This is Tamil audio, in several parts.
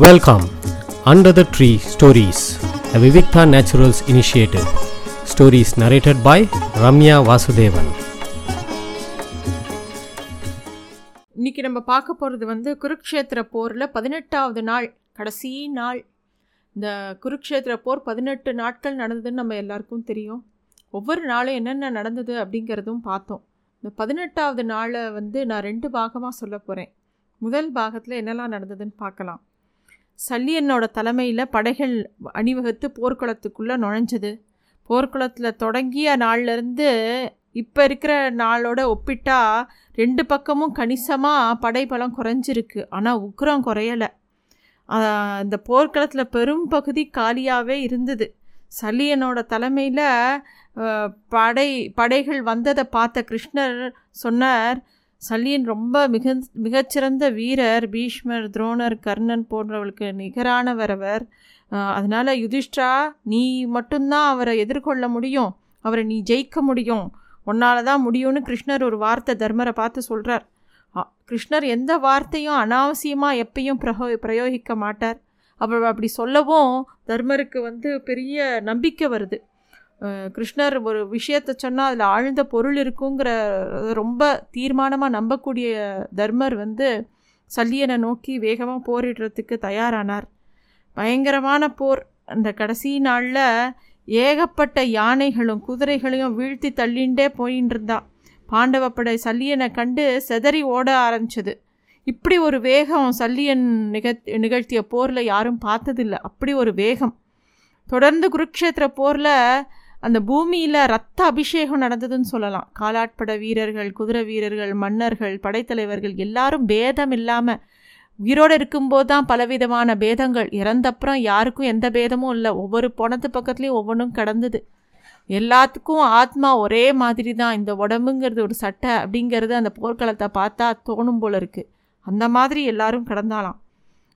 Welcome under the tree stories the Vivikta naturals initiative stories narrated by Ramya Vasudevan இன்னைக்கு நம்ம பார்க்க போகிறது வந்து குருக்ஷேத்திர போரில் பதினெட்டாவது நாள் கடைசி நாள். இந்த குருக்ஷேத்திர போர் பதினெட்டு நாட்கள் நடந்ததுன்னு நம்ம எல்லாருக்கும் தெரியும். ஒவ்வொரு நாளும் என்னென்ன நடந்தது அப்படிங்கிறதும் பார்த்தோம். இந்த பதினெட்டாவது நாளை வந்து நான் ரெண்டு பாகமாக சொல்ல போகிறேன் முதல் பாகத்தில் என்னெல்லாம் நடந்ததுன்னு பார்க்கலாம். சல்லியனோட தலைமையில் படைகள் அணிவகுத்து போர்க்குளத்துக்குள்ளே நுழைஞ்சது. போர்க்குளத்தில் தொடங்கிய நாள்லேருந்து இப்போ இருக்கிற நாளோட ஒப்பிட்டா ரெண்டு பக்கமும் கணிசமாக படைபலம் குறைஞ்சிருக்கு. ஆனால் உக்ரம் குறையலை. இந்த போர்க்களத்தில் பெரும் பகுதி காலியாகவே இருந்தது. சல்லியனோட தலைமையில் படை படைகள் வந்ததை பார்த்த கிருஷ்ணர் சொன்னார் சல்லியன் ரொம்ப மிக மிகச்சிறந்த வீரர் பீஷ்மர் துரோணர் கர்ணன் போன்றவர்களுக்கு நிகரானவர் அவர் அதனால் யுதிஷ்டா நீ மட்டும்தான் அவரை எதிர்கொள்ள முடியும். அவரை நீ ஜெயிக்க முடியும். உன்னால தான் முடியும்னு கிருஷ்ணர் ஒரு வார்த்தை தர்மரை பார்த்து சொல்கிறார் கிருஷ்ணர் எந்த வார்த்தையும் அனாவசியமாக எப்பயும் பிரகோ பிரயோகிக்க மாட்டார். அவர் அப்படி சொல்லவும் தர்மருக்கு வந்து பெரிய நம்பிக்கை வருது. கிருஷ்ணர் ஒரு விஷயத்தை சொன்னால் அதில் ஆழ்ந்த பொருள் இருக்குங்கிற ரொம்ப தீர்மானமாக நம்பக்கூடிய தர்மர் வந்து சல்லியனை நோக்கி வேகமாக போரிடுறதுக்கு தயாரானார். பயங்கரமான போர். அந்த கடைசி நாளில் ஏகப்பட்ட யானைகளும் குதிரைகளையும் வீழ்த்தி தள்ளிண்டே போயின்னு இருந்தா சல்லியனை கண்டு செதறி ஓட ஆரம்பிச்சது. இப்படி ஒரு வேகம் சல்லியன் நிகழ் நிகழ்த்திய போரில் யாரும் பார்த்ததில்லை. அப்படி ஒரு வேகம். தொடர்ந்து குருக்ஷேத்திர போரில் அந்த பூமியில் ரத்த அபிஷேகம் நடந்ததுன்னு சொல்லலாம். காலாட்பட வீரர்கள் குதிரை வீரர்கள் மன்னர்கள் படைத்தலைவர்கள் எல்லாரும் பேதம் இல்லாமல் உயிரோடு இருக்கும்போது தான் பலவிதமான பேதங்கள். இறந்தப்புறம் யாருக்கும் எந்த பேதமும் இல்லை. ஒவ்வொரு போனத்து பக்கத்துலேயும் ஒவ்வொன்றும் கடந்தது. எல்லாத்துக்கும் ஆத்மா ஒரே மாதிரி தான். இந்த உடம்புங்கிறது ஒரு சட்டை அப்படிங்கிறது அந்த போர்க்களத்தை பார்த்தா தோணும் போல இருக்குது அந்த மாதிரி எல்லாரும் கடந்தாலாம்.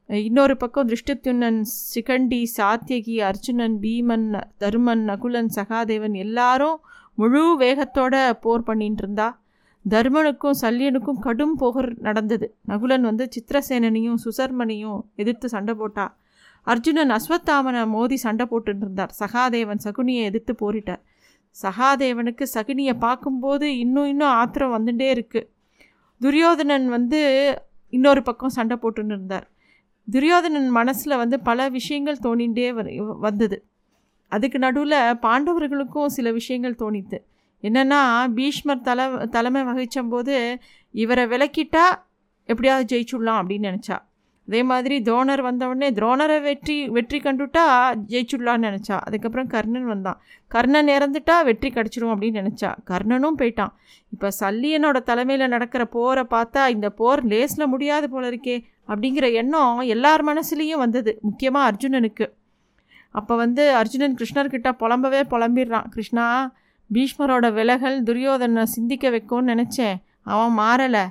இன்னொரு பக்கம் திருஷ்டத்யுன்னன் சிகண்டி சாத்தியகி அர்ஜுனன் பீமன் தருமன் நகுலன் சகாதேவன் எல்லாரும் முழு வேகத்தோட போர் பண்ணிட்டு இருந்தா தர்மனுக்கும் சல்யனுக்கும் கடும் போகர் நடந்தது. நகுலன் வந்து சித்திரசேனனையும் சுசர்மனையும் எதிர்த்து சண்டை போட்டா அர்ஜுனன் அஸ்வத்தாமனை மோதி சண்டை போட்டுட்டு இருந்தார். சகாதேவன் சகுனியை எதிர்த்து போரிட்டார். சகாதேவனுக்கு சகுனியை பார்க்கும்போது இன்னும் இன்னும் ஆத்திரம் வந்துட்டே இருக்குது துரியோதனன் வந்து இன்னொரு பக்கம் சண்டை போட்டுன்னு இருந்தார். துரியோதனன் மனசில் வந்து பல விஷயங்கள் தோணிகிட்டே வந்தது. அதுக்கு நடுவில் பாண்டவர்களுக்கும் சில விஷயங்கள் தோணித்து. என்னென்னா பீஷ்மர் தலை தலைமை வகிச்சம்போது இவரை விளக்கிட்டா எப்படியாவது ஜெயிச்சுடலாம் அப்படின்னு நினச்சா. அதே மாதிரி துரோணர் வந்தவுடனே துரோணரை வெற்றி வெற்றி கண்டுட்டா ஜெயிச்சுடலான்னு நினச்சா. அதுக்கப்புறம் கர்ணன் வந்தான். கர்ணன் இறந்துட்டா வெற்றி கிடச்சிடும் அப்படின்னு நினச்சா. கர்ணனும் போயிட்டான். இப்போ சல்லியனோட தலைமையில் நடக்கிற போரை பார்த்தா இந்த போர் லேஸில் முடியாது போல இருக்கே. அப்படிங்கிற எண்ணம் எல்லார் மனசுலேயும் வந்தது. முக்கியமாக அர்ஜுனனுக்கு. அப்போ வந்து அர்ஜுனன் கிருஷ்ணர்கிட்ட புலம்பவே புலம்பிடுறான். கிருஷ்ணா பீஷ்மரோட விலகல் துரியோதனை சிந்திக்க வைக்கும்னு நினச்சேன். அவன் மாறலை.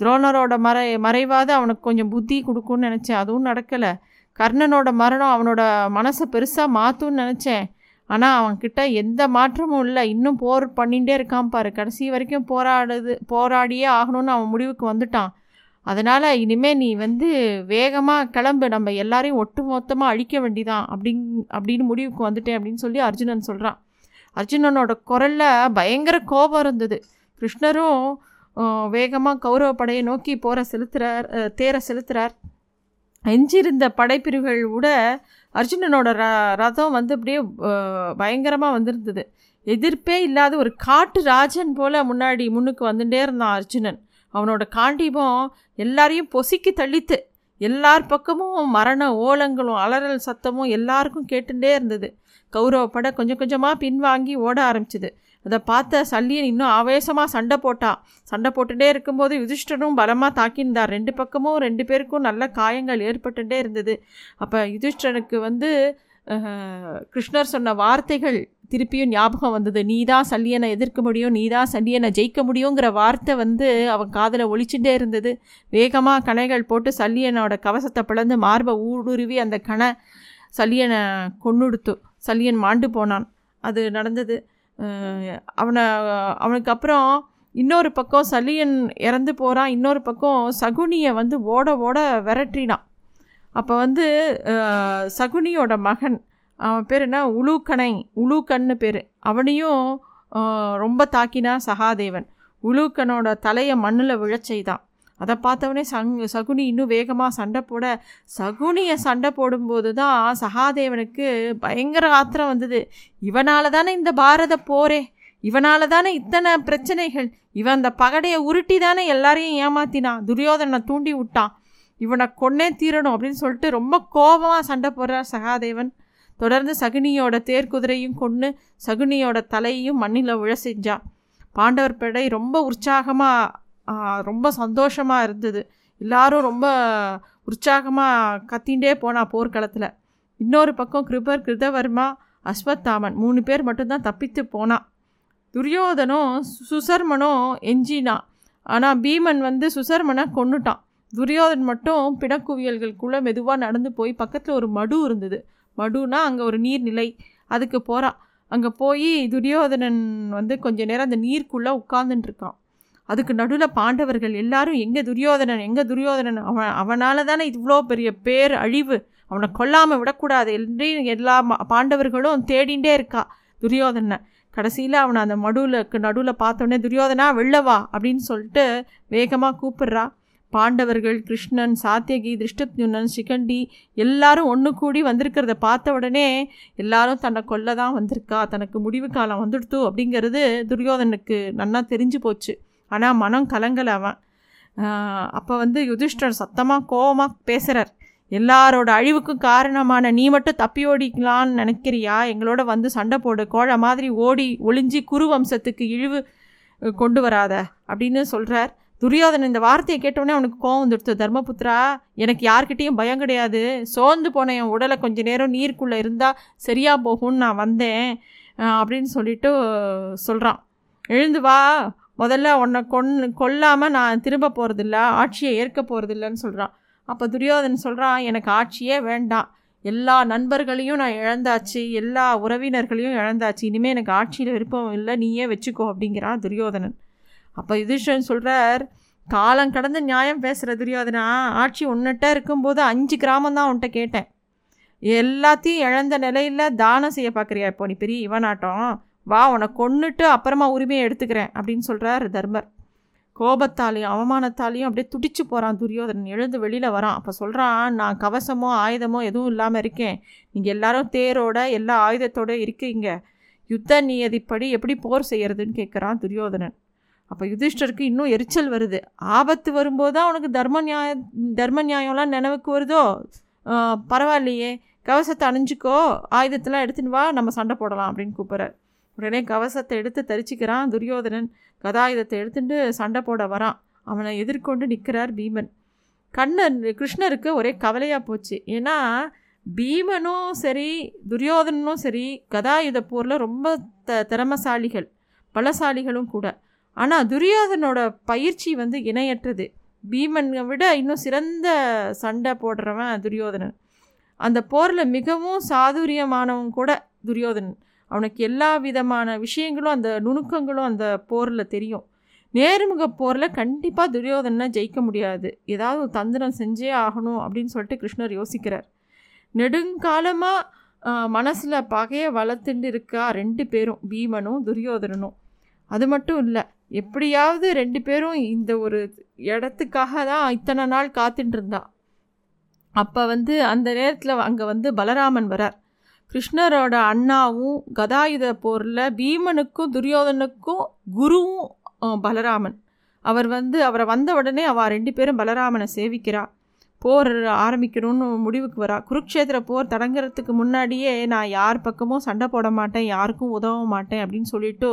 துரோணரோட மறை மறைவாது அவனுக்கு கொஞ்சம் புத்தி கொடுக்கும்னு நினச்சேன். அதுவும் நடக்கலை. கர்ணனோட மரணம் அவனோட மனசை பெருசாக மாற்றும்னு நினச்சேன். ஆனால் அவன்கிட்ட எந்த மாற்றமும் இல்லை. இன்னும் போர் பண்ணிகிட்டே இருக்கான் பாரு. கடைசி வரைக்கும் போராடுது போராடியே ஆகணும்னு அவன் முடிவுக்கு வந்துட்டான். அதனால் இனிமேல் நீ வந்து வேகமாக கிளம்பு. நம்ம எல்லாரையும் ஒட்டு மொத்தமாக அழிக்க வேண்டிதான். அப்படிங் அப்படின்னு முடிவுக்கு வந்துட்டேன் அப்படின்னு சொல்லி அர்ஜுனன் சொல்கிறான் அர்ஜுனனோட குரலில் பயங்கர கோபம் இருந்தது. கிருஷ்ணரும் வேகமாக கௌரவ படையை நோக்கி போகிற செலுத்துகிறார் தேரை செலுத்துகிறார் எஞ்சிருந்த படைப்பிரிவுகள் கூட அர்ஜுனனோட ர ரதம் வந்து அப்படியே பயங்கரமாக வந்திருந்தது. எதிர்ப்பே இல்லாத ஒரு காட்டு ராஜன் போல் முன்னாடி முன்னுக்கு வந்துட்டே இருந்தான் அர்ஜுனன். அவனோட காண்டீபம் எல்லாரையும் பொசிக்கி தள்ளித்து எல்லார் பக்கமும் மரண ஓலங்களும் அலறல் சத்தமும் எல்லாருக்கும் கேட்டுட்டே இருந்தது. கௌரவ படை கொஞ்சம் கொஞ்சமாக பின்வாங்கி ஓட ஆரம்பிச்சுது. அதை பார்த்த சல்லியன் இன்னும் ஆவேசமாக சண்டை போட்டான் சண்டை போட்டுகிட்டே இருக்கும்போது யுதிஷ்டரும் பலமாக தாக்கியிருந்தார். ரெண்டு பக்கமும் ரெண்டு பேருக்கும் நல்ல காயங்கள் ஏற்பட்டுட்டே இருந்தது. அப்போ யுதிஷ்டனுக்கு வந்து கிருஷ்ணர் சொன்ன வார்த்தைகள் திருப்பியும் ஞாபகம் வந்தது. நீதான் சல்லியனை எதிர்க்க முடியும் நீ தான் சல்லியனை ஜெயிக்க முடியுங்கிற வார்த்தை வந்து அவன் காதில் ஒழிச்சுட்டே இருந்தது. வேகமாக கணைகள் போட்டு சல்லியனோட கவசத்தை பிளந்து மார்பை ஊடுருவி அந்த கணை சல்லியனை கொன்னுடுத்து சல்லியன் மாண்டு போனான். அது நடந்தது. அவனை அவனுக்கு அப்புறம் இன்னொரு பக்கம் சல்லியன் இறந்து போகிறான் இன்னொரு பக்கம் சகுனியை வந்து ஓட ஓட விரட்டினான். அப்போ வந்து சகுனியோட மகன். அவன் பேர் என்ன? உலூக்கணை. உலூக்கன்னு பேர். அவனையும் ரொம்ப தாக்கினா சகாதேவன். உலூக்கனோட தலையை மண்ணில் விழச் செய்தான். அதை பார்த்தவொடனே சங் சகுனி இன்னும் வேகமாக சண்டை போட சகுனியை சண்டை போடும்போது தான் சகாதேவனுக்கு பயங்கர ஆத்திரம் வந்தது. இவனால் தானே இந்த பாரத போரே. இவனால் தானே இத்தனை பிரச்சனைகள். இவன் அந்த பகடையை உருட்டி தானே எல்லாரையும் ஏமாத்தினான். துரியோதனை தூண்டி விட்டான். இவனை கொன்னே தீரணும் அப்படின்னு சொல்லிட்டு ரொம்ப கோபமாக சண்டை போடுறார் சகாதேவன். தொடர்ந்து சகுனியோட தேர்குதிரையும் கொன்று சகுனியோட தலையையும் மண்ணில் விழ செஞ்சான் பாண்டவர் படை ரொம்ப உற்சாகமாக ரொம்ப சந்தோஷமாக இருந்தது. எல்லாரும் ரொம்ப உற்சாகமாக கத்திண்டே போனா போர்க்களத்தில். இன்னொரு பக்கம் கிருபர் கிருதவர்மா அஸ்வத்தாமன் மூணு பேர் மட்டும்தான் தப்பித்து போனான் துரியோதனும் சு- சுசர்மனும் எஞ்சினான் ஆனால் பீமன் வந்து சுசர்மனை கொண்டுட்டான் துரியோதன் மட்டும் பிணக்குவியல்களுக்குள்ளே மெதுவாக நடந்து போய் பக்கத்தில் ஒரு மடு இருந்தது. மடுனா அங்கே ஒரு நீர்நிலை. அதுக்கு போகிறான் அங்கே போய் துரியோதனன் வந்து கொஞ்ச நேரம் அந்த நீருக்குள்ளே உட்கார்ந்துட்டுருக்கான் அதுக்கு நடுவில் பாண்டவர்கள் எல்லாரும் எங்கே துரியோதனன் எங்கே துரியோதனன்? அவன் அவனால் தானே இவ்வளோ பெரிய பேர் அழிவு? அவனை கொல்லாமல் விடக்கூடாது என்று எல்லா ம- பாண்டவர்களும் தேடிண்டே இருக்கா துரியோதனை கடைசியில் அவனை அந்த மடுவில் நடுவில் பார்த்தோன்னே துரியோதனா வெள்ளவா? அப்படின்னு சொல்லிட்டு வேகமாக கூப்பிட்றா. பாண்டவர்கள் கிருஷ்ணன் சாத்தியகி திருஷ்டத்யுனன் சிகண்டி எல்லாரும் ஒன்று கூடி வந்திருக்கிறத பார்த்த உடனே எல்லாரும் தன்னை கொல்ல தான் வந்திருக்கா தனக்கு முடிவு காலம் வந்துடுத்து அப்படிங்கிறது துரியோதனுக்கு நன்னா தெரிஞ்சு போச்சு. ஆனால் மனம் கலங்கலை அவன். அப்போ வந்து யுதிஷ்டர் சத்தமாக கோவமாக பேசுகிறார் எல்லாரோட அழிவுக்கும் காரணமான நீ மட்டும் தப்பி ஓடிக்கலான்னு நினைக்கிறியா? எங்களோட வந்து சண்டை போடு கோழ மாதிரி ஓடி ஒளிஞ்சி குரு வம்சத்துக்கு இழிவு கொண்டு வராத அப்படின்னு சொல்கிறார் துரியோதன் இந்த வார்த்தையை கேட்டோடனே அவனுக்கு கோவம் வந்துடுத்து. தர்மபுத்திரா எனக்கு யார்கிட்டேயும் பயம் கிடையாது. சோர்ந்து போன என் உடலை கொஞ்ச நேரம் நீருக்குள்ளே இருந்தால் சரியாக போகும்னு நான் வந்தேன் அப்படின்னு சொல்லிட்டு சொல்கிறான் எழுந்து வா. முதல்ல உன்னை கொன் கொல்லாமல் நான் திரும்ப போகிறதில்ல ஆட்சியை ஏற்க போகிறதில்லன்னு சொல்கிறான் அப்போ துரியோதன் சொல்கிறான் எனக்கு ஆட்சியே வேண்டாம். எல்லா நண்பர்களையும் நான் இழந்தாச்சு எல்லா உறவினர்களையும் இழந்தாச்சு. இனிமேல் எனக்கு ஆட்சியில் விருப்பம் இல்லை நீயே வச்சுக்கோ அப்படிங்கிறான் துரியோதனன். அப்போ யுதிஷ்டன் சொல்கிறார் காலம் கடந்து நியாயம் பேசுகிற துரியோதனா ஆட்சி உன்னிட்ட இருக்கும்போது அஞ்சு கிராமம் தான் உன்கிட்ட கேட்டேன். எல்லாத்தையும் இழந்த நிலையில் தானம் செய்ய பார்க்குறியா இப்போ நீ பெரிய இவனாட்டம்? வா உன்னை கொன்னுட்டு அப்புறமா உரிமையை எடுத்துக்கிறேன் அப்படின்னு சொல்கிறார் தர்மர். கோபத்தாலையும் அவமானத்தாலையும் அப்படியே துடிச்சு போகிறான் துரியோதனன். எழுந்து வெளியில் வரான். அப்போ சொல்கிறான் நான் கவசமோ ஆயுதமோ எதுவும் இல்லாமல் இருக்கேன். நீங்கள் எல்லாரும் தேரோட எல்லா ஆயுதத்தோட இருக்கீங்க. யுத்த நியதிப்படி எப்படி போர் செய்கிறதுன்னு கேட்குறான் துரியோதனன். அப்போ யுதிஷ்டருக்கு இன்னும் எரிச்சல் வருது. ஆபத்து வரும்போது தான் உனக்கு தர்ம நியாய தர்ம நியாயம்லாம் நினைவுக்கு வருதோ? பரவாயில்லையே. கவசத்தை அணிஞ்சுக்கோ. ஆயுதத்தெல்லாம் எடுத்துன்னு வா. நம்ம சண்டை போடலாம் அப்படின்னு கூப்பிட்றார். உடனே கவசத்தை எடுத்து தரிச்சிக்கிறான் துரியோதனன். கதாயுதத்தை எடுத்துட்டு சண்டை போட வரான். அவனை எதிர்கொண்டு நிற்கிறார் பீமன். கண்ணன் கிருஷ்ணருக்கு ஒரே கவலையாக போச்சு. ஏன்னா பீமனும் சரி துரியோதனனும் சரி கதாயுத போரில் ரொம்ப த திறமசாலிகள் பலசாலிகளும் கூட. ஆனால் துரியோதனோட பயிற்சி வந்து இணையற்றது. பீமனை விட இன்னும் சிறந்த சண்டை போடுறவன் துரியோதனன். அந்த போரில் மிகவும் சாதுரியமானவன் கூட துரியோதனன். அவனுக்கு எல்லா விதமான விஷயங்களும் அந்த நுணுக்கங்களும் அந்த போரில் தெரியும். நேர்முக போரில் கண்டிப்பாக துரியோதனை ஜெயிக்க முடியாது. ஏதாவது ஒரு தந்திரம் செஞ்சே ஆகணும் அப்படின்னு சொல்லிட்டு கிருஷ்ணர் யோசிக்கிறார். நெடுங்காலமாக மனசில் பகையை வளர்த்துட்டு இருக்கா ரெண்டு பேரும் பீமனும் துரியோதனனும். அது மட்டும் இல்லை எப்படியாவது ரெண்டு பேரும் இந்த ஒரு இடத்துக்காக தான் இத்தனை நாள் காத்துட்டு இருந்தா. அப்போ வந்து அந்த நேரத்தில் அங்கே வந்து பலராமன் வரார். கிருஷ்ணரோட அண்ணாவும் கதாயுத போரில் பீமனுக்கும் துரியோதனுக்கும் குருவும் பலராமன். அவர் வந்து அவரை வந்த உடனே அவ ரெண்டு பேரும் பலராமனை சேவிக்கிறாள் போர் ஆரம்பிக்கணும்னு முடிவுக்கு வரா. குருக்ஷேத்திர போர் தொடங்குறதுக்கு முன்னாடியே நான் யார் பக்கமும் சண்டை போட மாட்டேன் யாருக்கும் உதவ மாட்டேன் அப்படின்னு சொல்லிட்டு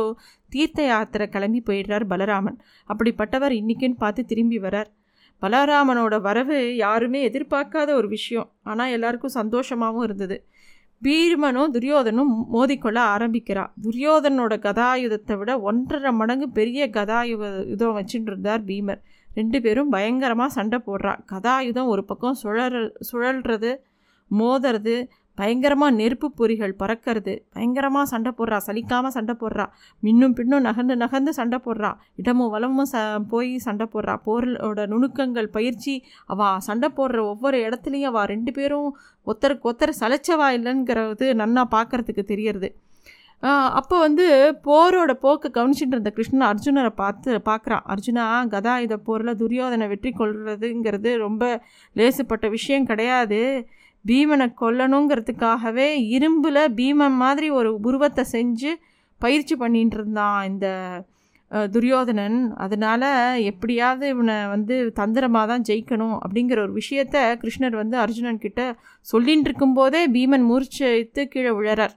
தீர்த்த யாத்திரை கிளம்பி போயிடுறார் பலராமன். அப்படிப்பட்டவர் இன்னைக்குன்னு பார்த்து திரும்பி வரார் பலராமனோட வரவு யாருமே எதிர்பார்க்காத ஒரு விஷயம். ஆனால் எல்லாருக்கும் சந்தோஷமாகவும் இருந்தது. பீமனும் துரியோதனும் மோதிக்கொள்ள ஆரம்பிக்கிறா. துரியோதனோட கதாயுதத்தை விட ஒன்றரை மடங்கு பெரிய கதாயுத யுதம் வச்சுட்டு இருந்தார் பீமர். ரெண்டு பேரும் பயங்கரமாக சண்டை போடுறா. கதாயுதம் ஒரு பக்கம் சுழற சுழல்றது மோதுறது பயங்கரமாக நெருப்பு பொறிகள் பறக்கிறது பயங்கரமாக சண்டை போடுறா. சலிக்காமல் சண்டை போடுறா. மின்னும் பின்னும் நகர்ந்து நகர்ந்து சண்டை போடுறா. இடமும் வளமும் ச போய் சண்டை போடுறா. போரோட நுணுக்கங்கள் பயிற்சி அவள் சண்டை போடுற ஒவ்வொரு இடத்துலையும் அவள் ரெண்டு பேரும் ஒத்தருக்கு ஒத்தர் சலைச்சவா இல்லைங்கிறது நன்னா பார்க்குறதுக்கு தெரியறது. அப்போ வந்து போரோட போக்கு கவனிச்சுட்டு இருந்த கிருஷ்ணன் அர்ஜுனரை பார்த்து பார்க்குறான் அர்ஜுனா கதா இதை போரில் துரியோதனை வெற்றி கொள்கிறதுங்கிறது ரொம்ப லேசுப்பட்ட விஷயம் கிடையாது. பீமனை கொல்லணுங்கிறதுக்காகவே இரும்பில் பீமன் மாதிரி ஒரு உருவத்தை செஞ்சு பயிற்சி பண்ணிகிட்டு இருந்தான் இந்த துரியோதனன். அதனால் எப்படியாவது இவனை வந்து தந்திரமாக தான் ஜெயிக்கணும். அப்படிங்கிற ஒரு விஷயத்த கிருஷ்ணர் வந்து அர்ஜுனன் கிட்ட சொல்லின்னு இருக்கும்போதே பீமன் மூர்ச்சித்து கீழே விழறார்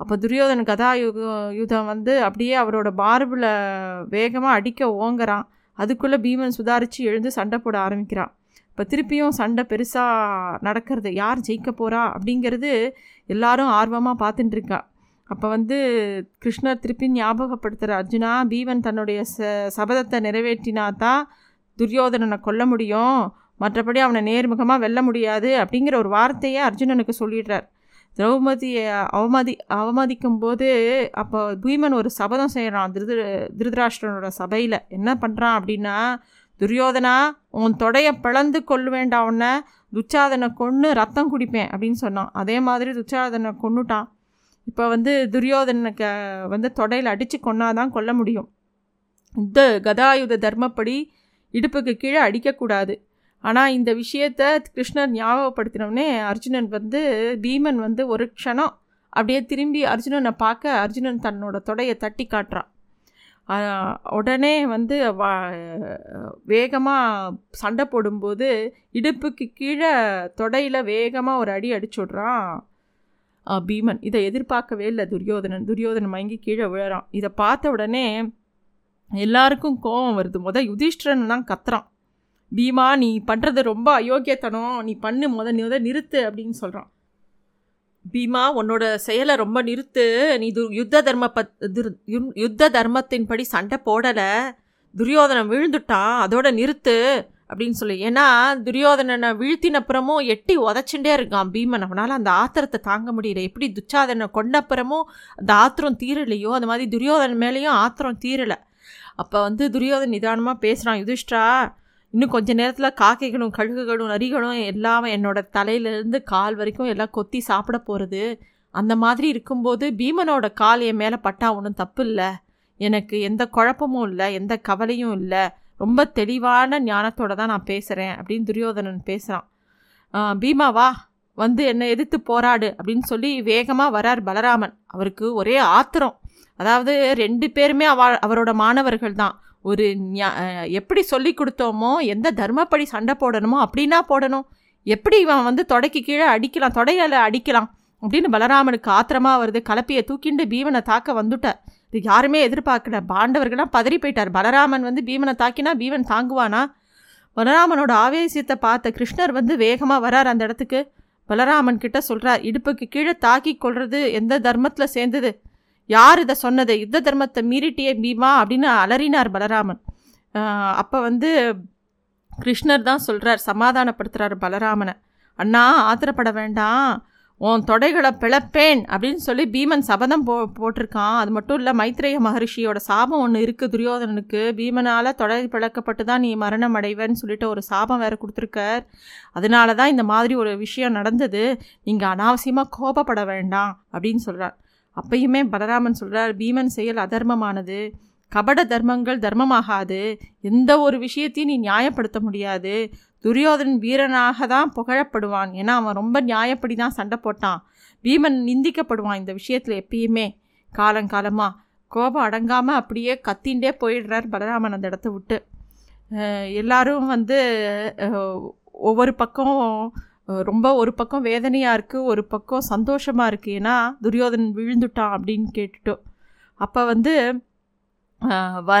அப்போ துரியோதன கதா யுதம் வந்து அப்படியே அவரோட மார்பில் வேகமாக அடிக்க ஓங்குறான். அதுக்குள்ளே பீமன் சுதாரித்து எழுந்து சண்டை போட ஆரம்பிக்கிறான். இப்போ திருப்பியும் சண்டை பெருசாக நடக்கிறது. யார் ஜெயிக்க போகிறா அப்படிங்கிறது எல்லாரும் ஆர்வமாக பார்த்துட்டுருக்கா அப்போ வந்து கிருஷ்ணர் திருப்பி ஞாபகப்படுத்துகிற அர்ஜுனா பீமன் தன்னுடைய ச சபதத்தை நிறைவேற்றினா தான் துரியோதனனை கொல்ல முடியும். மற்றபடி அவனை நேர்முகமாக வெல்ல முடியாது அப்படிங்கிற ஒரு வார்த்தையை அர்ஜுனனுக்கு சொல்லிடுறார். திரௌபதியை அவமதி அவமதிக்கும் போது அப்போ பீமன் ஒரு சபதம் செய்கிறான் திருது திருதராஷ்டிரனோட சபையில். என்ன பண்ணுறான் அப்படின்னா துரியோதனா உன் தொடையை பிளந்து கொள்ள வேண்டாம் உன்னை. துச்சாதனை கொன்று ரத்தம் குடிப்பேன் அப்படின்னு சொன்னான். அதே மாதிரி துச்சாதனை கொண்டுட்டான் இப்போ வந்து துரியோதனுக்கு வந்து தொடையில் அடித்து கொன்னாதான் கொல்ல முடியும். இந்த கதாயுத தர்மப்படி இடுப்புக்கு கீழே அடிக்கக்கூடாது. ஆனால் இந்த விஷயத்த கிருஷ்ணர் ஞாபகப்படுத்தினோடனே அர்ஜுனன் வந்து பீமன் வந்து ஒரு க்ஷணம். அப்படியே திரும்பி அர்ஜுனனை பார்க்க அர்ஜுனன் தன்னோட தொடையை தட்டி காட்டுறான். உடனே வந்து வேகமாக சண்டை போடும்போது இடுப்புக்கு கீழே தொடையில் வேகமாக ஒரு அடி அடிச்சு விட்றான் பீமன். இதை எதிர்பார்க்கவே இல்லை துரியோதனன். துரியோதனன் மயங்கி கீழே விழறான். இதை பார்த்த உடனே எல்லாருக்கும் கோபம் வருது. முத யுதிஷ்டிரன் தான் கத்துறான். பீமா நீ பண்ணுறது ரொம்ப அயோக்கியத்தனம். நீ பண்ணு முத முத நிறுத்து அப்படின்னு சொல்கிறான் பீமா உன்னோட செயலை ரொம்ப நிறுத்து. நீ து யுத்த தர்ம பத் யுத்த தர்மத்தின்படி சண்டை போடலை. துரியோதனம் விழுந்துட்டான். அதோட நிறுத்து அப்படின்னு சொல்லி. ஏன்னா துரியோதனனை வீழ்த்தினப்புறமும் எட்டி உதச்சுட்டே இருக்கான் பீமன். அவனால் அந்த ஆத்திரத்தை தாங்க முடியல. எப்படி துச்சாதனை கொண்டப்புறமும் அந்த ஆத்திரம் தீரலையோ? அந்த மாதிரி துரியோதன் மேலேயும் ஆத்திரம் தீரலை. அப்போ வந்து துரியோதன் நிதானமாக பேசுகிறான் யுதிஷ்டா இன்னும் கொஞ்ச நேரத்தில் காக்கைகளும் கழுகுகளும் நரிகளும் எல்லாம் என்னோட தலையிலேருந்து கால் வரைக்கும் எல்லாம் கொத்தி சாப்பிட போகிறது அந்த மாதிரி இருக்கும்போது பீமனோட கால் என் மேலே பட்டா ஒன்றும் தப்பு இல்லை. எனக்கு எந்த குழப்பமும் இல்லை எந்த கவலையும் இல்லை. ரொம்ப தெளிவான ஞானத்தோடு தான் நான் பேசுகிறேன் அப்படின்னு துரியோதனன் பேசுகிறான் பீமா வா வந்து என்னை எதிர்த்து போராடு அப்படின்னு சொல்லி வேகமாக வரார் பலராமன். அவருக்கு ஒரே ஆத்திரம். அதாவது ரெண்டு பேருமே அவ அவரோட மாணவர்கள் தான். ஒரு எப்படி சொல்லி கொடுத்தோமோ எந்த தர்மப்படி சண்டை போடணுமோ அப்படின்னா போடணும். எப்படி இவன் வந்து தொடைக்கு கீழே அடிக்கலாம் தொடையால் அடிக்கலாம் அப்படின்னு பலராமனுக்கு ஆத்திரமாக வருது. கலப்பியை தூக்கிண்டு பீமனை தாக்க வந்துட்டார். இது யாருமே எதிர்பார்க்கல. பாண்டவர்கள்லாம் பதறி போயிட்டார். பலராமன் வந்து பீமனை தாக்கினா பீமன் தாங்குவானா? பலராமனோட ஆவேசியத்தை பார்த்த கிருஷ்ணர் வந்து வேகமாக வரார் அந்த இடத்துக்கு. பலராமன் கிட்ட சொல்கிறார் இடுப்புக்கு கீழே தாக்கி கொள்வது எந்த தர்மத்தில் சேர்ந்தது? யார் இதை சொன்னது? யுத்த தர்மத்தை மீறிட்டியே பீமா அப்படின்னு அலறினார் பலராமன். அப்போ வந்து கிருஷ்ணர் தான் சொல்கிறார் சமாதானப்படுத்துகிறார் பலராமனை. அண்ணா ஆத்திரப்பட வேண்டாம். உன் தொடைகளை பிளப்பேன் அப்படின்னு சொல்லி பீமன் சபதம் போ போட்டிருக்கான். அது மட்டும் இல்லை மைத்ரேய மகரிஷியோட சாபம் ஒன்று இருக்குது துரியோதனனுக்கு. பீமனால் தொடை பிளக்கப்பட்டு தான் நீ மரணம் அடைவேன்னு சொல்லிட்டு ஒரு சாபம் வேறு கொடுத்துருக்கார். அதனால தான் இந்த மாதிரி ஒரு விஷயம் நடந்தது. நீங்கள் அனாவசியமாக கோபப்பட வேண்டாம் அப்படின்னு சொல்கிறார் அப்பயுமே பலராமன் சொல்கிறார் பீமன் செயல் அதர்மமானது கபட தர்மங்கள் தர்மமாகாது எந்த ஒரு விஷயத்தையும் நீ நியாயப்படுத்த முடியாது. துரியோதன் வீரனாக தான் புகழப்படுவான். ஏன்னா அவன் ரொம்ப நியாயப்படி தான் சண்டை போட்டான். பீமன் நிந்திக்கப்படுவான் இந்த விஷயத்தில் எப்பயுமே. காலங்காலமாக கோபம் அடங்காமல் அப்படியே கத்தின்ண்டே போயிடுறார் பலராமன் அந்த இடத்த விட்டு. எல்லாரும் வந்து ஒவ்வொரு பக்கம் ரொம்ப ஒரு பக்கம் வேதனையாக இருக்குது ஒரு பக்கம் சந்தோஷமாக இருக்குது ஏன்னா துரியோதன் விழுந்துட்டான் அப்படின்னு கேட்டுட்டோம் அப்போ வந்து வ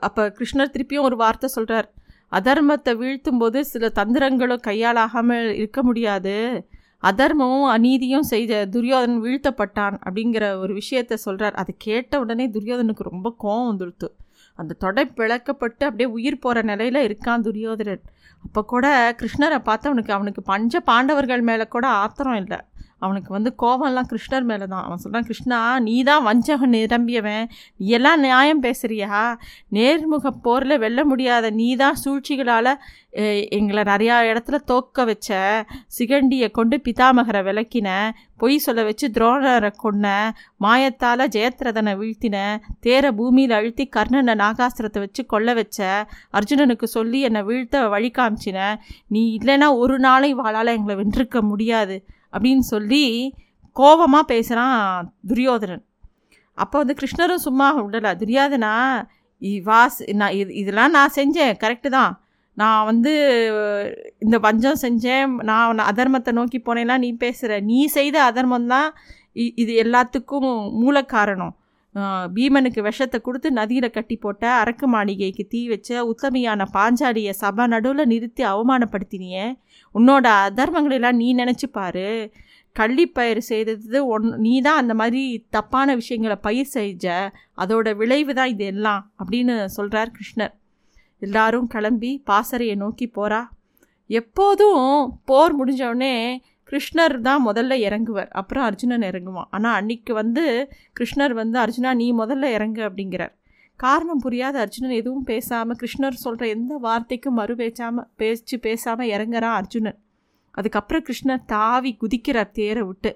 அப்போ கிருஷ்ணர் திருப்பியும் ஒரு வார்த்தை சொல்கிறார் அதர்மத்தை வீழ்த்தும் போது சில தந்திரங்களும் கையாளாகாமல் இருக்க முடியாது. அதர்மமும் அநீதியும் செய்த துரியோதனன் வீழ்த்தப்பட்டான் அப்படிங்கிற ஒரு விஷயத்த சொல்கிறார் அதை கேட்ட உடனே துரியோதனுக்கு ரொம்ப கோவம் வந்துடுத்து அந்த தொடை பிளக்கப்பட்டு அப்படியே உயிர் போகிற நிலையில் இருக்கான் துரியோதரன் அப்போ கூட கிருஷ்ணரை பார்த்து அவனுக்கு அவனுக்கு பஞ்ச பாண்டவர்கள் மேலே கூட ஆத்திரம் இல்லை. அவனுக்கு வந்து கோபம்லாம் கிருஷ்ணர் மேலே தான் அவன் சொல்கிறான் கிருஷ்ணா நீ தான் வஞ்சகம் நிரம்பியவன். நீ எல்லாம் நியாயம் பேசுகிறியா நேர்முக போரில் வெல்ல முடியாத நீ தான் சூழ்ச்சிகளால் எங்களை நிறையா இடத்துல தோக்க வச்ச சிகண்டியை கொண்டு பிதாமகரை விளக்கின பொய் சொல்ல வச்சு துரோணரை கொன்ன மாயத்தால் ஜெயத்ரதனை வீழ்த்தின தேர பூமியில் அழுத்தி கர்ணனை நாகாஸ்திரத்தை வச்சு கொல்ல வச்ச அர்ஜுனனுக்கு சொல்லி என்னை வீழ்த்த வழி காமிச்சின. நீ இல்லைன்னா ஒரு நாளை வாழால் எங்களை வென்றிருக்க முடியாது. அப்படின்னு சொல்லி கோபமாக பேசுகிறான் துரியோதனன். அப்போ வந்து கிருஷ்ணரும் சும்மா விடலை துரியாதனா வாஸ் நான் இது இதெல்லாம் நான் செஞ்சேன் கரெக்டு தான். நான் வந்து இந்த வஞ்சம் செஞ்சேன் நான் அதர்மத்தை நோக்கி போனேன்னா நீ பேசுகிற நீ செய்த அதர்மம் தான் இது எல்லாத்துக்கும் மூல காரணம் பீமனுக்கு விஷத்தை கொடுத்து நதியில் கட்டி போட்ட அரக்கு மாளிகைக்கு தீ வச்ச உத்தமையான பாஞ்சாலியை சபா நடுவில் நிறுத்தி அவமானப்படுத்தினிய. உன்னோட அதர்மங்களெல்லாம் நீ நினச்சி பாரு. கள்ளிப்பயிர் செய்தது ஒன் நீ தான் அந்த மாதிரி தப்பான விஷயங்களை பயிர் செஞ்ச அதோட விளைவு தான் இது எல்லாம் அப்படின்னு சொல்கிறார் கிருஷ்ணர். எல்லாரும் கிளம்பி பாசறையை நோக்கி போகிறா எப்போதும் போர் முடிஞ்சவுடனே கிருஷ்ணர் தான் முதல்ல இறங்குவார். அப்புறம் அர்ஜுனன் இறங்குவான். ஆனால் அன்னைக்கு வந்து கிருஷ்ணர் வந்து அர்ஜுனா நீ முதல்ல இறங்கு அப்படிங்கிறார். காரணம் புரியாத அர்ஜுனன் எதுவும் பேசாமல் கிருஷ்ணர் சொல்கிற எந்த வார்த்தைக்கும் மறு பேச்சாமல் பேச்சு பேசாமல் இறங்குறான் அர்ஜுனன். அதுக்கப்புறம் கிருஷ்ணர் தாவி குதிக்கிறார் தேரை விட்டு.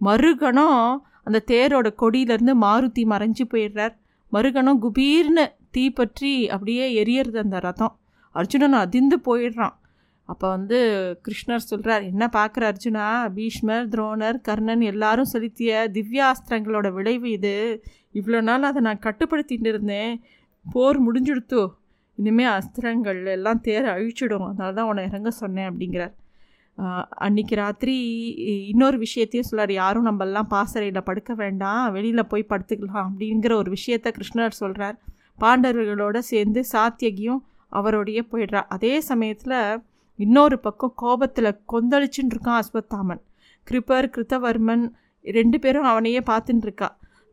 மறுகணம் அந்த தேரோட கொடியிலேருந்து மாருதி மறைஞ்சு போயிடுறார். மறுகணம் குபீர்னு தீ பற்றி அப்படியே எரியறது அந்த ரதம். அர்ஜுனன் அதிர்ந்து போயிடுறான். அப்போ வந்து கிருஷ்ணர் சொல்கிறார் என்ன பார்க்குற அர்ஜுனா? பீஷ்மர் துரோணர் கர்ணன் எல்லாரும் செலுத்திய திவ்யாஸ்திரங்களோட விளைவு இது. இவ்வளோ நாள் அதை நான் கட்டுப்படுத்திட்டு இருந்தேன். போர் முடிஞ்சுடுத்தோ. இனிமேல் அஸ்திரங்கள் எல்லாம் தேர அழிச்சிடும். அதனால தான் உன்னை இறங்க சொன்னேன் அப்படிங்கிறார். அன்றைக்கி ராத்திரி இன்னொரு விஷயத்தையும் சொல்லார் யாரும் நம்மெல்லாம் பாசறையில் படுக்க வேண்டாம். வெளியில் போய் படுத்துக்கலாம் அப்படிங்கிற ஒரு விஷயத்த கிருஷ்ணர் சொல்கிறார் பாண்டவர்களோடு சேர்ந்து சாத்தியகியும் அவரோடைய போயிடுறா. அதே சமயத்தில் இன்னொரு பக்கம் கோபத்தில் கொந்தளிச்சுன்னு இருக்கான் அஸ்வத்தாமன். கிருப்பர் கிருத்தவர்மன் ரெண்டு பேரும் அவனையே பார்த்துட்டு இருக்கா.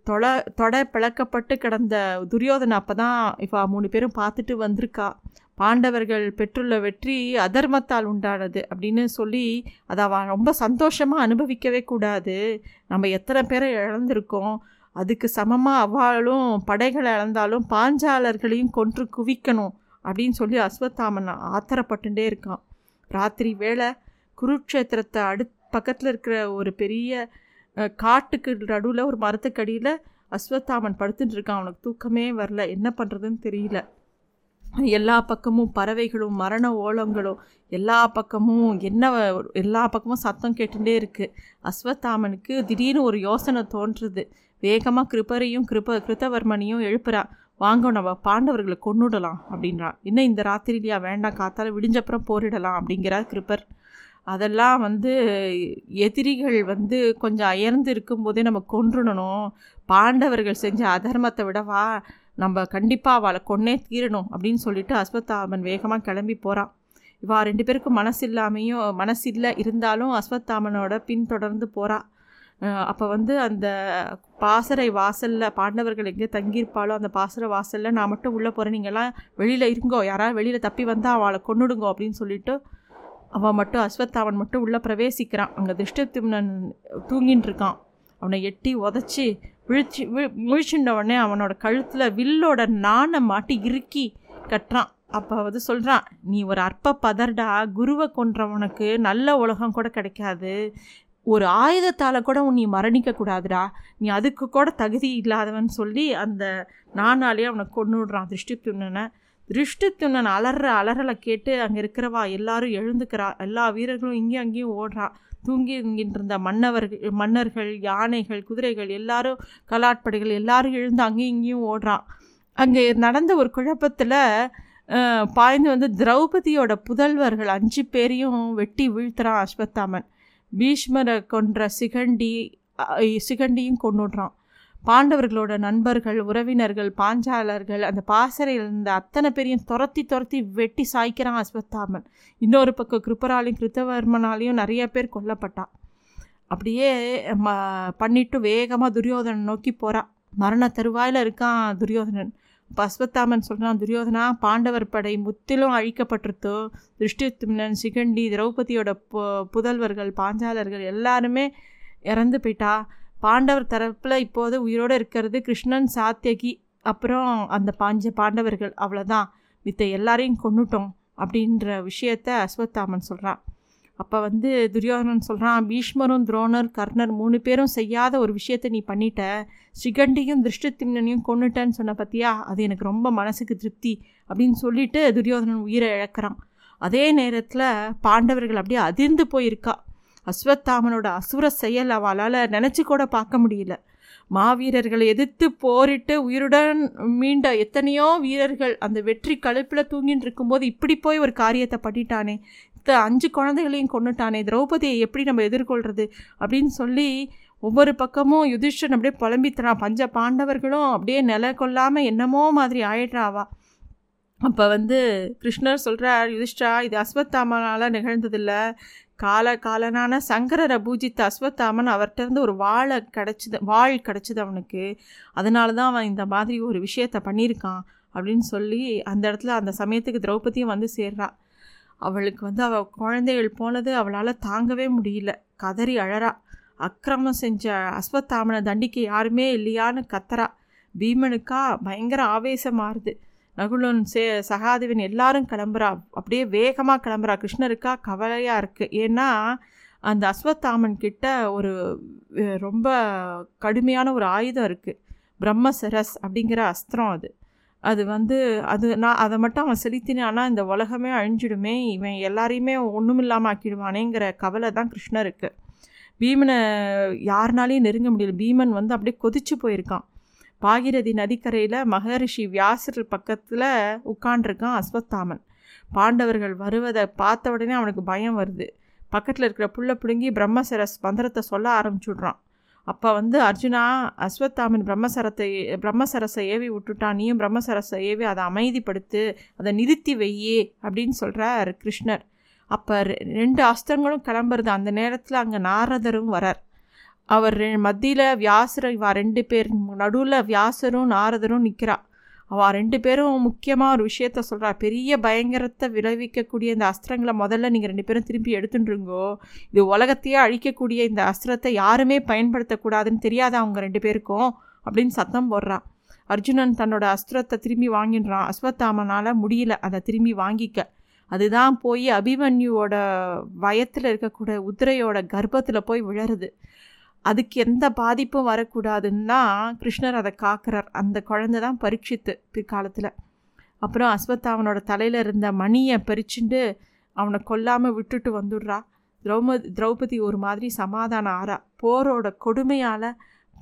தொட தொடை பிளக்கப்பட்டு கிடந்த துரியோதனை அப்போ தான் இப்போ மூணு பேரும் பார்த்துட்டு வந்திருக்கா. பாண்டவர்கள் பெற்றுள்ள வெற்றி அதர்மத்தால் உண்டானது அப்படின்னு சொல்லி அதை அவன் ரொம்ப சந்தோஷமாக அனுபவிக்கவே கூடாது. நம்ம எத்தனை பேரை இழந்திருக்கோம். அதுக்கு சமமாக அவ்வாளும் படைகளை இழந்தாலும் பாஞ்சாலர்களையும் கொன்று குவிக்கணும் அப்படின்னு சொல்லி அஸ்வத்தாமன் ஆத்திரப்பட்டுட்டே இருக்கான். ராத்திரி வேளை குருட்சேத்திரத்தை அடு பக்கத்தில் இருக்கிற ஒரு பெரிய காட்டுக்கு நடுவில் ஒரு மரத்துக்கடியில் அஸ்வத்தாமன் படுத்துட்டு இருக்கான். அவனுக்கு தூக்கமே வரல. என்ன பண்ணுறதுன்னு தெரியல. எல்லா பக்கமும் பறவைகளும் மரண ஓலங்களும் எல்லா பக்கமும் என்ன எல்லா பக்கமும் சத்தம் கேட்டுகிட்டே இருக்குது அஸ்வத்தாமனுக்கு திடீர்னு ஒரு யோசனை தோன்றுறது வேகமாக கிருபரையும் கிருப கிருத்தவர்மனையும் எழுப்புறான் வாங்க நம்ம பாண்டவர்களை கொண்டுடலாம் அப்படின்றான் இன்னும் இந்த ராத்திரிலையா வேண்டாம் காத்தால விடிஞ்சப்புறம் போரிடலாம் அப்படிங்கிறார் கிருப்பர். அதெல்லாம் வந்து எதிரிகள் வந்து கொஞ்சம் அயர்ந்து இருக்கும்போதே நம்ம கொன்றுடணும் பாண்டவர்கள் செஞ்ச அதர்மத்தை விடவா நம்ம கண்டிப்பாக அவளை கொன்னே தீரணும் அப்படின்னு சொல்லிட்டு அஸ்வத்தாமன் வேகமாக கிளம்பி போகிறான் இவா ரெண்டு பேருக்கும் மனசு இல்லாமையும் மனசு இல்லை இருந்தாலும் அஸ்வத்தாமனோட பின்தொடர்ந்து போகிறா அப்போ வந்து அந்த பாசறை வாசலில் பாண்டவர்கள் எங்கே தங்கியிருப்பாளோ அந்த பாசறை வாசலில் நான் மட்டும் உள்ளே போகிறேன் நீங்கள்லாம் வெளியில் இருங்கோ. யாராவது வெளியில் தப்பி வந்தால் அவளை கொண்டுடுங்கோ அப்படின்னு சொல்லிட்டு அவன் மட்டும் அஸ்வத்தாவன் மட்டும் உள்ளே பிரவேசிக்கிறான். அங்கே திருஷ்டத்திம்னன் தூங்கின்னு இருக்கான். அவனை எட்டி உதச்சி விழிச்சு வி உடனே அவனோட கழுத்தில் வில்லோட நாணை மாட்டி இறுக்கி கட்டுறான். அப்போ வந்து சொல்கிறான் நீ ஒரு அற்ப பதர்டா. குருவை கொன்றவனுக்கு நல்ல உலகம் கூட கிடைக்காது. ஒரு ஆயுதத்தால் கூட நீ மரணிக்கக்கூடாதுடா நீ அதுக்கு கூட தகுதி இல்லாதவன் சொல்லி அந்த நானாலே அவனை கொண்டு விடுறான் திருஷ்டித்துண்ணனை திருஷ்டித்துண்ணன் அலற அலறலை கேட்டு அங்கே இருக்கிறவா எல்லாரும் எழுந்துக்கிறா. எல்லா வீரர்களும் இங்கேயும் அங்கேயும் ஓடுறா. தூங்கி இருந்த மன்னவர்கள் மன்னர்கள் யானைகள் குதிரைகள் எல்லாரும் கலாட்படைகள் எல்லாரும் எழுந்து அங்கேயும் இங்கேயும் ஓடுறான் அங்கே நடந்த ஒரு குழப்பத்தில் பாய்ந்து வந்து திரௌபதியோட புதல்வர்கள் அஞ்சு பேரையும் வெட்டி வீழ்த்துறான் அஸ்வத்தாமன். பீஷ்மரை கொன்ற சிகண்டி சிகண்டியும் கொண்டுடுறான் பாண்டவர்களோட நண்பர்கள் உறவினர்கள் பாஞ்சாலர்கள் அந்த பாசறையில் இருந்த அத்தனை பேரையும் துரத்தி துரத்தி வெட்டி சாய்க்கிறான் அஸ்வத்தாமன். இன்னொரு பக்கம் கிருப்பராலையும் கிருத்தவர்மனாலையும் நிறைய பேர் கொல்லப்பட்டான். அப்படியே ம பண்ணிட்டு வேகமாக துரியோதனன் நோக்கி போகிறான் மரண தருவாயில் இருக்கான் துரியோதனன். அஸ்வத்தாமன் சொல்கிறான் துரியோதனா பாண்டவர் படை முத்திலும் அழிக்கப்பட்டிருத்தோ திருஷ்டித்தும்னன் சிகண்டி திரௌபதியோட பு புதல்வர்கள் பாஞ்சாலர்கள் எல்லாருமே இறந்து போயிட்டா? பாண்டவர் தரப்பில் இப்போது உயிரோடு இருக்கிறது கிருஷ்ணன் சாத்தியகி அப்புறம் அந்த பாஞ்ச பாண்டவர்கள் அவ்வளோதான் மித்த எல்லாரையும் கொண்டுட்டோம் அப்படின்ற விஷயத்த அஸ்வத்தாமன் சொல்கிறான் அப்போ வந்து துரியோதனன் சொல்கிறான் பீஷ்மரும் துரோணர் கர்ணர் மூணு பேரும் செய்யாத ஒரு விஷயத்தை நீ பண்ணிட்ட. ஸ்ரீகண்டியும் திருஷ்டத்திம்னனையும் கொண்டுட்டேன்னு சொன்ன பற்றியா அது எனக்கு ரொம்ப மனசுக்கு திருப்தி அப்படின்னு சொல்லிட்டு துரியோதனன் உயிரை இழக்கிறான். அதே நேரத்தில் பாண்டவர்கள் அப்படியே அதிர்ந்து போயிருக்கா. அஸ்வத்தாமனோட அசுர செயல் அவளால் நினச்சி கூட பார்க்க முடியல. மாவீரர்களை எதிர்த்து போரிட்டு உயிருடன் மீண்ட எத்தனையோ வீரர்கள் அந்த வெற்றி கழுப்பில் தூங்கின்னு இருக்கும்போது இப்படி போய் ஒரு காரியத்தை பண்ணிட்டானே. மற்ற அஞ்சு குழந்தைகளையும் கொண்டுட்டானே திரௌபதியை எப்படி நம்ம எதிர்கொள்கிறது அப்படின்னு சொல்லி ஒவ்வொரு பக்கமும் யுதிஷ்டன் அப்படியே புலம்பித்தனா. பஞ்ச பாண்டவர்களும் அப்படியே நில கொள்ளாமல் என்னமோ மாதிரி ஆயிடுறாவா. அப்போ வந்து கிருஷ்ணர் சொல்கிறார் யுதிஷ்டா இது அஸ்வத்தாமனால் நிகழ்ந்ததில்லை. கால காலனான சங்கரரை பூஜித்த அஸ்வத்தாமன் அவர்கிட்டருந்து ஒரு வாழை கிடச்சிது வாழ் கிடச்சிது அவனுக்கு. அதனால தான் அவன் இந்த மாதிரி ஒரு விஷயத்த பண்ணியிருக்கான். அப்படின்னு சொல்லி அந்த இடத்துல அந்த சமயத்துக்கு திரௌபதியும் வந்து சேர்றான் அவளுக்கு வந்து அவள் குழந்தைகள் போனது அவளால் தாங்கவே முடியல. கதறி அழறா. அக்கிரமம் செஞ்ச அஸ்வத்தாமனை தண்டிக்க யாருமே இல்லையான்னு கத்தரா பீமனுக்கா பயங்கர ஆவேசமாறுது. நகுலன் சே சகாதேவன் எல்லாரும் கிளம்புறா. அப்படியே வேகமாக கிளம்புறா. கிருஷ்ணருக்கா கவலையாக இருக்குது ஏன்னா அந்த அஸ்வத்தாமன் கிட்ட ஒரு ரொம்ப கடுமையான ஒரு ஆயுதம் இருக்குது பிரம்மசரஸ் அப்படிங்கிற அஸ்திரம் அது. அது வந்து அது நான் அதை மட்டும் அவன் செலுத்தினானா இந்த உலகமே அழிஞ்சிடுமே இவன் எல்லாரையுமே ஒன்றுமில்லாமல் ஆக்கிடுவானேங்கிற கவலை தான் கிருஷ்ணருக்கு. பீமனை யாருனாலையும் நெருங்க முடியல. பீமன் வந்து அப்படியே கொதிச்சு போயிருக்கான். பாகிரதி நதிக்கரையில் மகரிஷி வியாசர் பக்கத்தில் உட்காண்டிருக்கான் அஸ்வத்தாமன். பாண்டவர்கள் வருவதை பார்த்த உடனே அவனுக்கு பயம் வருது. பக்கத்தில் இருக்கிற புள்ள பிடுங்கி பிரம்மசரஸ் மந்திரத்தை சொல்ல ஆரம்பிச்சுடுறான். அப்போ வந்து அர்ஜுனா அஸ்வத்தாமன் பிரம்மசரத்தை பிரம்மசரஸை ஏவி விட்டுட்டான் நீயும் பிரம்மசரஸை ஏவி அதை அமைதிப்படுத்து அதை நிறுத்தி வையே அப்படின்னு சொல்கிறார் கிருஷ்ணர். அப்போ ரெண்டு அஸ்திரங்களும் கிளம்புறது அந்த நேரத்தில் அங்கே நாரதரும் வரார். அவர் மத்தியில் வியாசர் இவா ரெண்டு பேர் நடுவில் வியாசரும் நாரதரும் நிற்கிறா அவள் ரெண்டு பேரும் முக்கியமாக ஒரு விஷயத்த சொல்கிறா பெரிய பயங்கரத்தை விளைவிக்கக்கூடிய இந்த அஸ்திரங்களை முதல்ல நீங்கள் ரெண்டு பேரும் திருப்பி எடுத்துட்டுருங்கோ. இது உலகத்தையே அழிக்கக்கூடிய இந்த அஸ்திரத்தை யாருமே பயன்படுத்தக்கூடாதுன்னு தெரியாத அவங்க ரெண்டு பேருக்கும்? அப்படின்னு சத்தம் போடுறான் அர்ஜுனன் தன்னோட அஸ்திரத்தை திரும்பி வாங்கிடுறான். அஸ்வத்தாமனால் முடியல. அதை திரும்பி வாங்கிக்க. அதுதான் போய் அபிமன்யுவோட வயத்தில் இருக்கக்கூடிய உதிரையோட கர்ப்பத்தில் போய் விழருது அதுக்கு எந்த பாதிப்பும் வரக்கூடாதுன்னா கிருஷ்ணர் அதை காக்கிறார். அந்த குழந்தை தான் பரீட்சித்து பிற்காலத்தில். அப்புறம் அஸ்வத்தாவனோட தலையில் இருந்த மணியை பறிச்சுண்டு அவனை கொல்லாமல் விட்டுட்டு வந்துடுறா. திரௌமதி திரௌபதி ஒரு மாதிரி சமாதானம் ஆறா. போரோட கொடுமையால்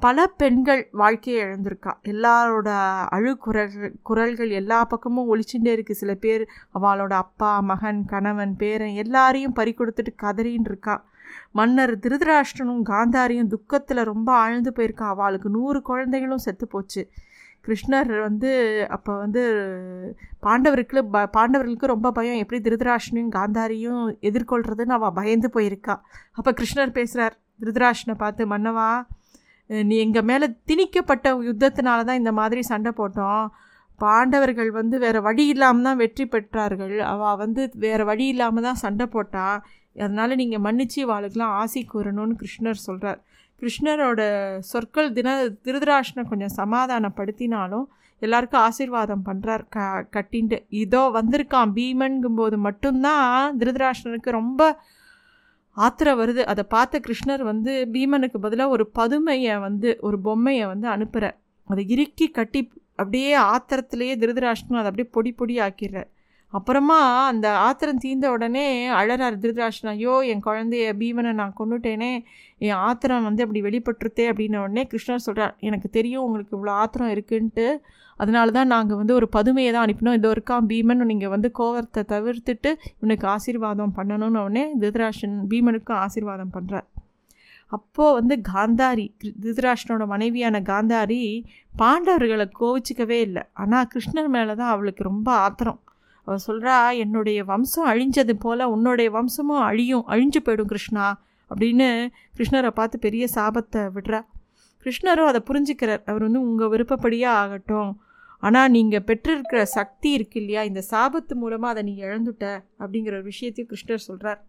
பல பெண்கள் வாழ்க்கையை இழந்திருக்கா. எல்லாரோட அழு குரல்கள் குரல்கள் எல்லா பக்கமும் ஒழிச்சுட்டே இருக்குது சில பேர் அவளோட அப்பா மகன் கணவன் பேரன் எல்லாரையும் பறி கொடுத்துட்டு கதறின்னு இருக்கா மன்னர் திருதராஷ்டனும் காந்தாரியும் துக்கத்தில் ரொம்ப ஆழ்ந்து போயிருக்கா. அவளுக்கு நூறு குழந்தைகளும் செத்து போச்சு. கிருஷ்ணர் வந்து அப்போ வந்து பாண்டவருக்கு ப பாண்டவர்களுக்கு ரொம்ப பயம். எப்படி திருதராஷ்டனையும் காந்தாரியும் எதிர்கொள்கிறதுன்னு அவள் பயந்து போயிருக்கா. அப்போ கிருஷ்ணர் பேசுகிறார் திருதராஷ்டனை பார்த்து மன்னவா நீ எங்கள் மேலே திணிக்கப்பட்ட யுத்தத்தினால தான் இந்த மாதிரி சண்டை போட்டோம். பாண்டவர்கள் வந்து வேறு வழி இல்லாமல் தான் வெற்றி பெற்றார்கள். அவள் வந்து வேறு வழி இல்லாமல் தான் சண்டை போட்டாள் அதனால் நீங்கள் மன்னிச்சு வாளுக்கெலாம் ஆசை கூறணும்னு கிருஷ்ணர் சொல்கிறார் கிருஷ்ணரோட சொற்கள் தின திருதராஷ்டனை கொஞ்சம் சமாதானப்படுத்தினாலும் எல்லாருக்கும் ஆசீர்வாதம் பண்ணுறார் க கட்டின்ட்டு. இதோ வந்திருக்கான் பீமன்கும்போது மட்டும்தான் திருதராஷ்டனுக்கு ரொம்ப ஆத்திரம் வருது. அதை பார்த்த கிருஷ்ணர் வந்து பீமனுக்கு பதிலாக ஒரு பதுமையை வந்து ஒரு பொம்மையை வந்து அனுப்புகிறார் அதை இறுக்கி கட்டி அப்படியே ஆத்திரத்திலேயே திருதராஷ்டனும் அதை அப்படியே பொடி பொடி ஆக்கிடுறார் அப்புறமா அந்த ஆத்திரம் தீர்ந்த உடனே அழறார் திருதராஷ்டன் ஐயோ என் குழந்தைய பீமனை நான் கொண்டுட்டேனே என் ஆத்திரம் வந்து அப்படி வெளிப்பட்டுருத்தே அப்படின்ன உடனே கிருஷ்ணர் சொல்கிறார் எனக்கு தெரியும் உங்களுக்கு இவ்வளோ ஆத்திரம் இருக்குன்ட்டு. அதனால தான் நாங்கள் வந்து ஒரு பதுமையை தான் அனுப்பினோம். இதோ இருக்கான் பீமன் நீங்கள் வந்து கோவத்தை தவிர்த்துட்டு இவனுக்கு ஆசீர்வாதம் பண்ணணும்னு உடனே திருதராஷ்டன் பீமனுக்கும் ஆசீர்வாதம் பண்ணுறார் அப்போது வந்து காந்தாரி திருதராஷ்டனோட மனைவியான காந்தாரி பாண்டவர்களை கோவிச்சிக்கவே இல்லை. ஆனால் கிருஷ்ணர் மேலே தான் அவளுக்கு ரொம்ப ஆத்திரம். அவள் சொல்கிறா என்னுடைய வம்சம் அழிஞ்சது போல் உன்னுடைய வம்சமும் அழியும் அழிஞ்சு போயிடும் கிருஷ்ணா அப்படின்னு கிருஷ்ணரை பார்த்து பெரிய சாபத்தை விடுறா. கிருஷ்ணரும் அதை புரிஞ்சுக்கிறார். அவர் வந்து உங்கள் விருப்பப்படியே ஆகட்டும். ஆனால் நீங்கள் பெற்றிருக்கிற சக்தி இருக்கு இல்லையா? இந்த சாபத்து மூலமாக அதை நீ இழந்துட்ட அப்படிங்கிற ஒரு விஷயத்தையும் கிருஷ்ணர் சொல்கிறார்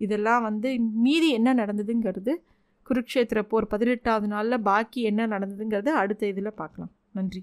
இதெல்லாம் வந்து மீதி என்ன நடந்ததுங்கிறது குருக்ஷேத்திர போர் பதினெட்டாவது நாளில் பாக்கி என்ன நடந்ததுங்கிறது அடுத்த இதில் பார்க்கலாம். நன்றி.